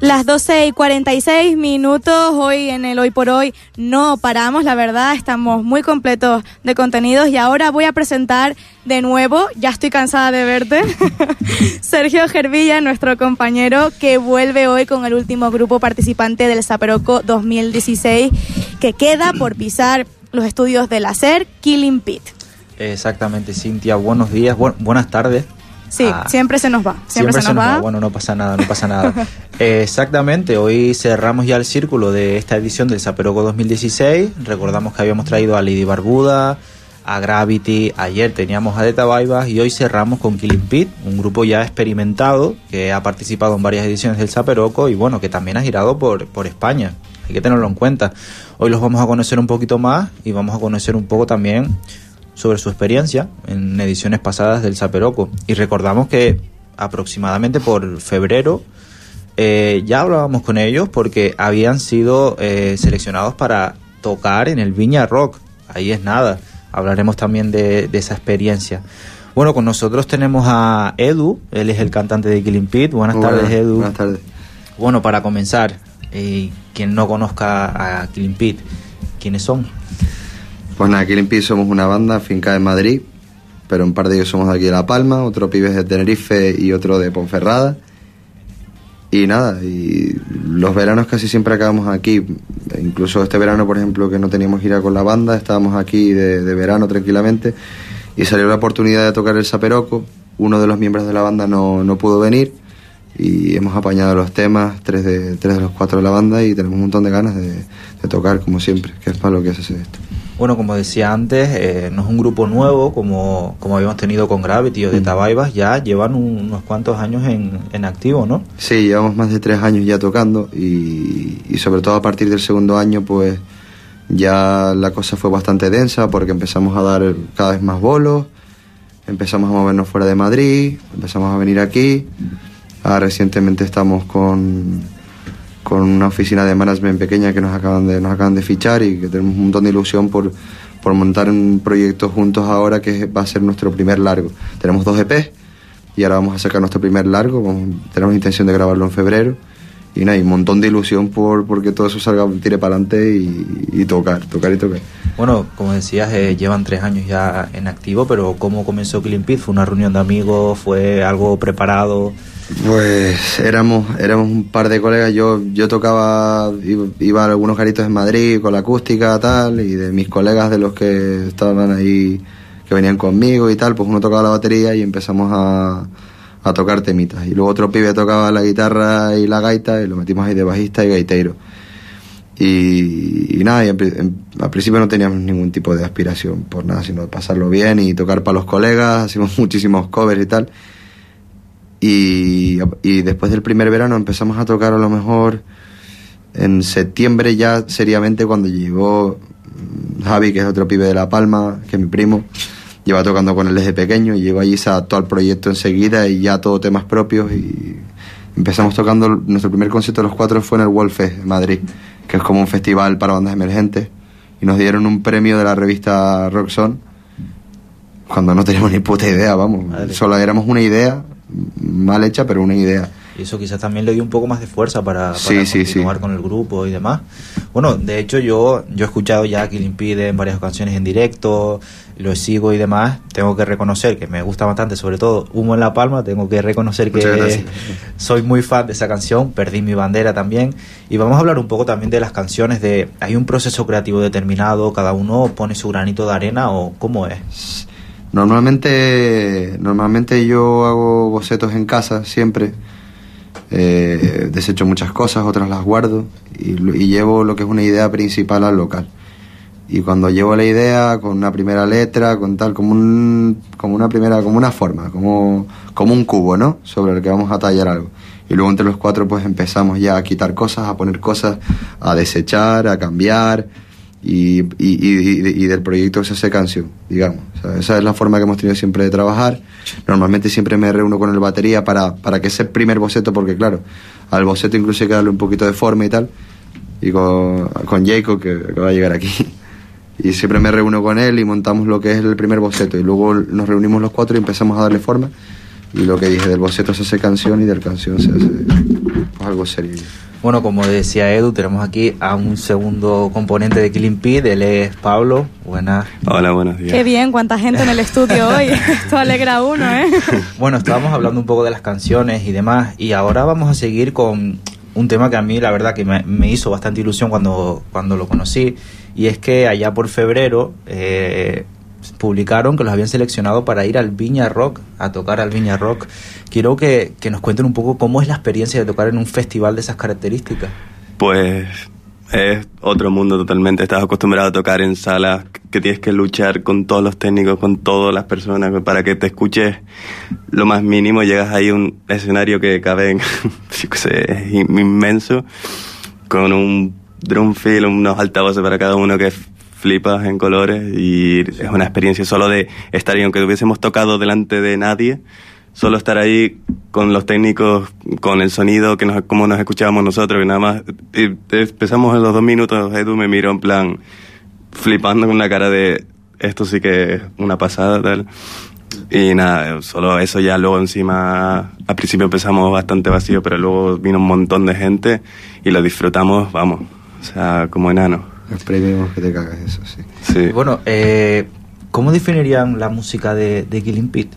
Las 12 y 46 minutos hoy en el Hoy por Hoy no paramos, la verdad, estamos muy completos de contenidos. Y ahora voy a presentar de nuevo, ya estoy cansada de verte, Sergio Gervilla, nuestro compañero que vuelve hoy con el último grupo participante del Zaperoco 2016 que queda por pisar los estudios del hacer Killing Pit. Exactamente, Cintia, buenos días, buenas tardes Sí, ah. siempre se nos va. Siempre, se, nos, va. Bueno, no pasa nada, no pasa nada. Eh, exactamente, hoy cerramos ya el círculo de esta edición del Zaperoco 2016. Recordamos que habíamos traído a Lady Barbuda, a Gravity, ayer teníamos a Deta Baibas y hoy cerramos con Killing Pit, un grupo ya experimentado que ha participado en varias ediciones del Zaperoco y bueno, que también ha girado por, por España. Hay que tenerlo en cuenta. Hoy los vamos a conocer un poquito más y vamos a conocer un poco también sobre su experiencia en ediciones pasadas del Saperoco. Y recordamos que aproximadamente por febrero eh, ya hablábamos con ellos porque habían sido eh, seleccionados para tocar en el Viña Rock. Ahí es nada. Hablaremos también de, esa experiencia. Bueno, con nosotros tenemos a Edu, él es el cantante de Killing Pit. Buenas tardes, Edu. Buenas tardes. Bueno, para comenzar, eh, quien no conozca a Killing Pit, ¿quiénes son? Pues nada, aquí en somos una banda finca en Madrid, pero un par de ellos somos de aquí de La Palma, otro pibe es de Tenerife y otro de Ponferrada. Y nada, y los veranos casi siempre acabamos aquí. Incluso este verano, por ejemplo, que no teníamos gira con la banda, estábamos aquí de, verano tranquilamente y salió la oportunidad de tocar el Saperoco. Uno de los miembros de la banda no, no pudo venir y hemos apañado los temas, tres de, tres de los cuatro de la banda y tenemos un montón de ganas de, de tocar, como siempre, que es para lo que hace esto. Bueno, como decía antes, eh, no es un grupo nuevo como, como habíamos tenido con Gravity o de mm. Tabaibas, ya llevan unos cuantos años en, en, activo, ¿no? Sí, llevamos más de tres años ya tocando y, y sobre todo a partir del segundo año pues ya la cosa fue bastante densa porque empezamos a dar cada vez más bolos, empezamos a movernos fuera de Madrid, empezamos a venir aquí, ahora recientemente estamos con con una oficina de management pequeña que nos acaban de, nos acaban de fichar y que tenemos un montón de ilusión por, por montar un proyecto juntos ahora que va a ser nuestro primer largo. Tenemos dos EPs y ahora vamos a sacar nuestro primer largo, tenemos intención de grabarlo en febrero y nada, hay un montón de ilusión por porque todo eso salga, tire para adelante y, tocar, tocar y tocar. Bueno, como decías, eh, llevan tres años ya en activo, pero ¿cómo comenzó Killing Pit? ¿Fue una reunión de amigos? ¿Fue algo preparado? Pues éramos, éramos un par de colegas, yo, yo tocaba, iba, a algunos garitos en Madrid con la acústica tal, y de mis colegas de los que estaban ahí, que venían conmigo y tal, pues uno tocaba la batería y empezamos a, a tocar temitas. Y luego otro pibe tocaba la guitarra y la gaita y lo metimos ahí de bajista y gaiteiro. Y, nada, y al principio no teníamos ningún tipo de aspiración por nada, sino pasarlo bien y tocar para los colegas, hacíamos muchísimos covers y tal. Y, y, después del primer verano empezamos a tocar a lo mejor en septiembre ya seriamente cuando llegó Javi, que es otro pibe de La Palma, que es mi primo, lleva tocando con él desde pequeño y llegó allí, se adaptó al proyecto enseguida y ya todo temas propios y empezamos tocando, nuestro primer concierto de los cuatro fue en el Wolfest en Madrid, que es como un festival para bandas emergentes. Y nos dieron un premio de la revista Roxon cuando no teníamos ni puta idea, vamos, solo éramos una idea mal hecha, pero una idea. Y eso quizás también le dio un poco más de fuerza para, para continuar con el grupo y demás. Bueno, de hecho yo, yo he escuchado ya que Impide en varias ocasiones en directo, lo sigo y demás. Tengo que reconocer que me gusta bastante, sobre todo Humo en la Palma, tengo que reconocer que soy muy fan de esa canción, Perdí mi bandera también. Y vamos a hablar un poco también de las canciones, de ¿hay un proceso creativo determinado, cada uno pone su granito de arena o cómo es? Normalmente, normalmente yo hago bocetos en casa siempre. Eh, desecho muchas cosas, otras las guardo y, llevo lo que es una idea principal al local. Y cuando llevo la idea con una primera letra, con tal, como, un, como una primera, como una forma, como, como un cubo, ¿no? Sobre el que vamos a tallar algo. Y luego entre los cuatro pues empezamos ya a quitar cosas, a poner cosas, a desechar, a cambiar y, y, y, del proyecto se hace canción, digamos. esa es la forma que hemos tenido siempre de trabajar. Normalmente siempre me reúno con el batería para, para que ese primer boceto, porque claro, al boceto incluso hay que darle un poquito de forma y tal, y con, con Jacob que, que va a llegar aquí. Y siempre me reúno con él y montamos lo que es el primer boceto y luego nos reunimos los cuatro y empezamos a darle forma y lo que dije, del boceto se hace canción y del canción se hace algo serio. Bueno, como decía Edu, tenemos aquí a un segundo componente de Killing Pete, él es Pablo. Buenas. Hola, buenos días. Qué bien, cuánta gente en el estudio hoy. Esto alegra a uno, ¿eh? Bueno, estábamos hablando un poco de las canciones y demás, y ahora vamos a seguir con un tema que a mí la verdad que me, me hizo bastante ilusión cuando, cuando lo conocí, y es que allá por febrero eh, publicaron que los habían seleccionado para ir al Viña Rock, a tocar al Viña Rock. Quiero que, nos cuenten un poco cómo es la experiencia de tocar en un festival de esas características. Pues es otro mundo totalmente. Estás acostumbrado a tocar en salas que tienes que luchar con todos los técnicos, con todas las personas, para que te escuches lo más mínimo. Llegas ahí a un escenario que cabe en, es inmenso, con un drum fill, unos altavoces para cada uno que flipas en colores y es una experiencia solo de estar ahí, aunque hubiésemos tocado delante de nadie, solo estar ahí con los técnicos, con el sonido, que nos, como nos escuchábamos nosotros, que nada más empezamos en los dos minutos, Edu me miró en plan flipando con la cara de esto sí que es una pasada tal. Y nada, solo eso ya luego encima, al principio empezamos bastante vacío, pero luego vino un montón de gente y lo disfrutamos, vamos, o sea, como enanos. Esperemos que te cagas eso, sí. Bueno, eh, ¿cómo definirían la música de, de Killing Pete?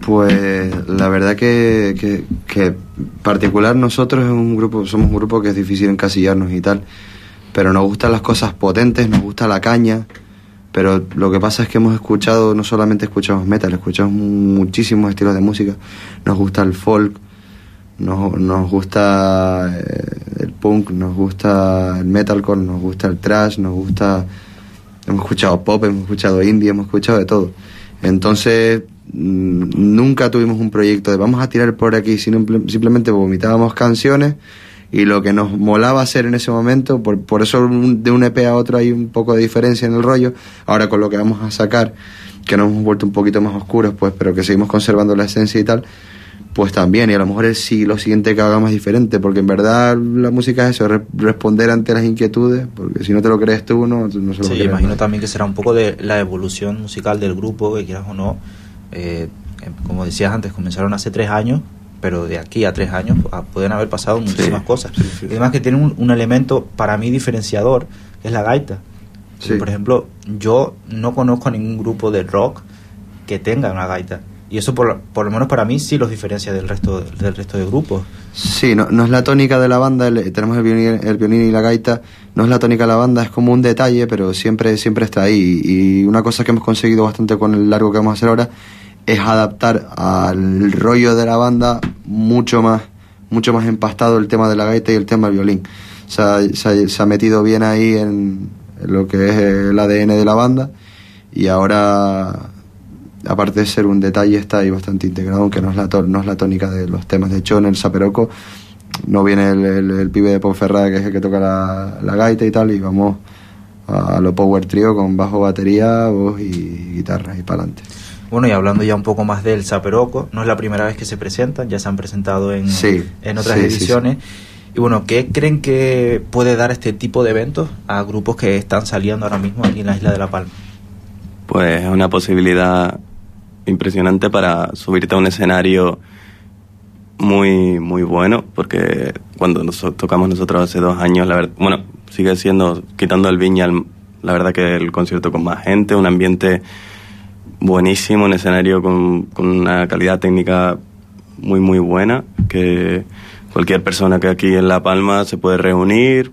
Pues la verdad que, que, que, particular nosotros es un grupo, somos un grupo que es difícil encasillarnos y tal, pero nos gustan las cosas potentes, nos gusta la caña, pero lo que pasa es que hemos escuchado, no solamente escuchamos metal, escuchamos muchísimos estilos de música, nos gusta el folk, nos, nos gusta eh, el nos gusta el metalcore, nos gusta el trash, nos gusta... Hemos escuchado pop, hemos escuchado indie, hemos escuchado de todo. Entonces, mm, nunca tuvimos un proyecto de vamos a tirar por aquí, sino simplemente vomitábamos canciones y lo que nos molaba hacer en ese momento, por, por eso de un EP a otro hay un poco de diferencia en el rollo, ahora con lo que vamos a sacar, que nos hemos vuelto un poquito más oscuros, pues, pero que seguimos conservando la esencia y tal, pues también, y a lo mejor es sí lo siguiente que hagamos diferente, porque en verdad la música es eso, responder ante las inquietudes, porque si no te lo crees tú, no, no se lo Sí, imagino también que será un poco de la evolución musical del grupo, que quieras o no, eh, eh, como decías antes, comenzaron hace tres años, pero de aquí a tres años ah, pueden haber pasado muchísimas cosas. y además que tiene un, elemento para mí diferenciador, que es la gaita. Por ejemplo, yo no conozco ningún grupo de rock que tenga una gaita. Y eso, por, por lo menos para mí, sí los diferencia del resto, del resto de grupos. Sí, no, no es la tónica de la banda, tenemos el violín, el violín y la gaita, no es la tónica de la banda, es como un detalle, pero siempre, siempre está ahí. Y una cosa que hemos conseguido bastante con el largo que vamos a hacer ahora es adaptar al rollo de la banda mucho más, mucho más empastado el tema de la gaita y el tema del violín. O sea, se, ha, metido bien ahí en lo que es el ADN de la banda y ahora aparte de ser un detalle, está ahí bastante integrado, aunque no es la, no es la tónica de los temas. De hecho, en el Saperoco no viene el, pibe de Ponferrada, que es el que toca la, la gaita y tal, y vamos a, lo Power Trio con bajo, batería, voz y guitarra y para adelante. Bueno, y hablando ya un poco más del Saperoco, no es la primera vez que se presentan, ya se han presentado en, en otras ediciones. y bueno, ¿qué creen que puede dar este tipo de eventos a grupos que están saliendo ahora mismo aquí en la isla de La Palma? Pues es una posibilidad impresionante para subirte a un escenario muy, muy bueno, porque cuando nos tocamos nosotros hace dos años, la verdad, bueno, sigue siendo, quitando el Viña, la verdad que el concierto con más gente, un ambiente buenísimo, un escenario con, con una calidad técnica muy, muy buena, que cualquier persona que aquí en La Palma se puede reunir,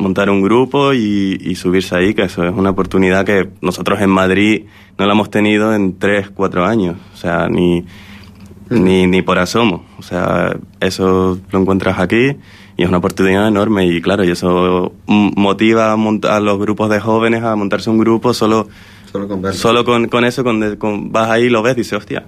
montar un grupo y, subirse ahí, que eso es una oportunidad que nosotros en Madrid no la hemos tenido en tres, cuatro años, o sea, ni, ni, ni por asomo, o sea, eso lo encuentras aquí y es una oportunidad enorme. Y claro, y eso motiva a, los grupos de jóvenes a montarse un grupo solo, solo con, solo con, con eso, con, vas ahí y lo ves y dices, hostia,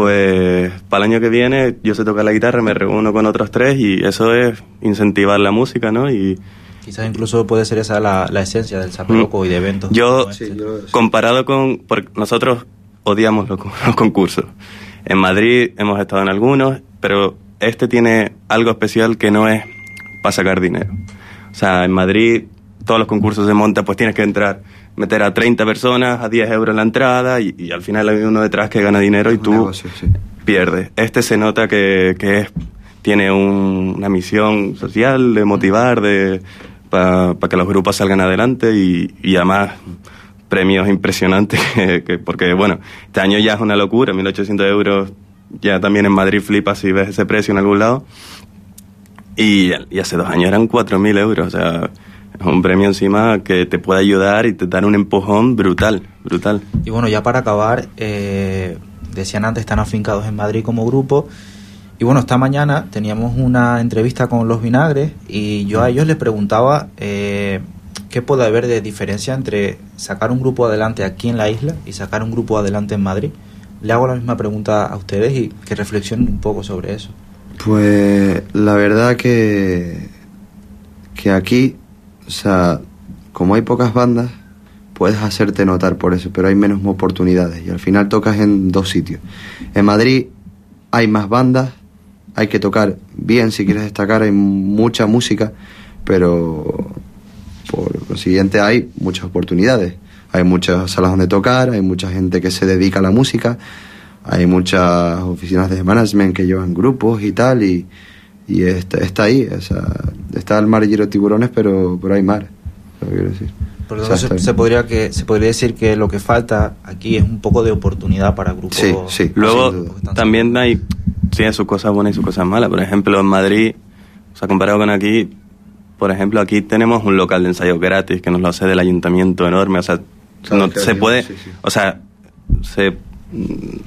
pues para el año que viene yo sé tocar la guitarra, me reúno con otros tres y eso es incentivar la música, ¿no? Y Quizás incluso puede ser esa la, la esencia del Zaperoco y de eventos. yo, como este. Sí, yo- comparado con... Porque nosotros odiamos los, los concursos. En Madrid hemos estado en algunos, pero este tiene algo especial que no es para sacar dinero. O sea, en Madrid todos los concursos se montan, pues tienes que entrar, meter a 30 personas a 10 euros la entrada y, y al final hay uno detrás que gana dinero y tú negocio, sí. pierdes. Este se nota que, que es, tiene un- una misión social de motivar, de para que los grupos salgan adelante y, y además premios impresionantes, que, que- porque bueno, este año ya es una locura, 1.800 euros, ya también en Madrid flipas si ves ese precio en algún lado. Y, y hace dos años eran 4.000 euros, o sea, un premio encima que te puede ayudar y te da un empujón brutal, brutal. Y bueno, ya para acabar, eh, decían antes, están afincados en Madrid como grupo. Y bueno, esta mañana teníamos una entrevista con los vinagres y yo a ellos les preguntaba eh, qué puede haber de diferencia entre sacar un grupo adelante aquí en la isla y sacar un grupo adelante en Madrid. Le hago la misma pregunta a ustedes y que reflexionen un poco sobre eso. Pues la verdad que, que aquí, o sea, como hay pocas bandas, puedes hacerte notar por eso, pero hay menos oportunidades y al final tocas en dos sitios. En Madrid hay más bandas, hay que tocar bien si quieres destacar, hay mucha música, pero por consiguiente hay muchas oportunidades. Hay muchas salas donde tocar, hay mucha gente que se dedica a la música, hay muchas oficinas de management que llevan grupos y tal, y, y está, está ahí. O sea, está el mar lleno de tiburones, pero, pero hay mar. Lo que quiero decir. Por O lo sea, tanto, se, se podría que se podría decir que lo que falta aquí es un poco de oportunidad para grupos. Sí, sí. Luego también hay, tiene sus cosas buenas y sus cosas malas. Por ejemplo, en Madrid, o sea, comparado con aquí, por ejemplo, aquí tenemos un local de ensayo gratis que nos lo hace del ayuntamiento enorme. O sea, Claro, no, se puede, sí, sí. o sea, se,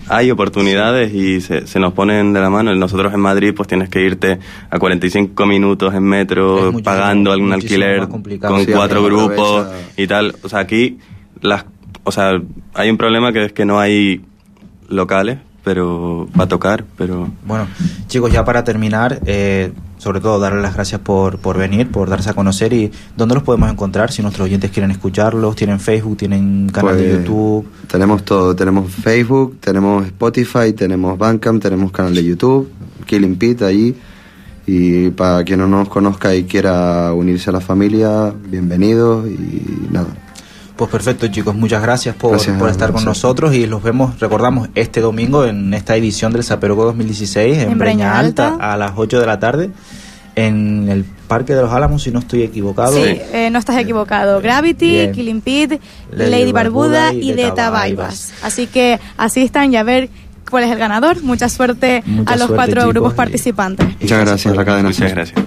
hay oportunidades y se, se nos ponen de la mano. Nosotros en Madrid, pues tienes que irte a 45 minutos en metro, pagando algún alquiler con Sí, cuatro grupos y tal. O sea, aquí las, o sea, hay un problema que es que no hay locales, pero para tocar, pero Bueno, chicos, ya para terminar, eh, sobre todo darles las gracias por, por venir, por darse a conocer y dónde los podemos encontrar si nuestros oyentes quieren escucharlos, tienen Facebook, tienen canal de Pues, YouTube. Tenemos todo, tenemos Facebook, tenemos Spotify, tenemos Bandcamp, tenemos canal de YouTube, Killing Pete allí. Y para quien no nos conozca y quiera unirse a la familia, bienvenidos y nada. Pues perfecto, chicos, muchas gracias por, Gracias, por estar con nosotros y los vemos, recordamos, este domingo en esta edición del Zaperoco 2016 en, En Breña Alta Alta. a las 8 de la tarde en el Parque de los Álamos, si no estoy equivocado. Sí, eh, no estás equivocado. Gravity, Bien. Killing Pete, Lady Lady, Barbuda Barbuda y y. Baibas. Así que asistan y a ver cuál es el ganador. Mucha suerte Mucha a los suerte, cuatro chicos, grupos y- participantes. Muchas gracias a la cadena. muchas gracias.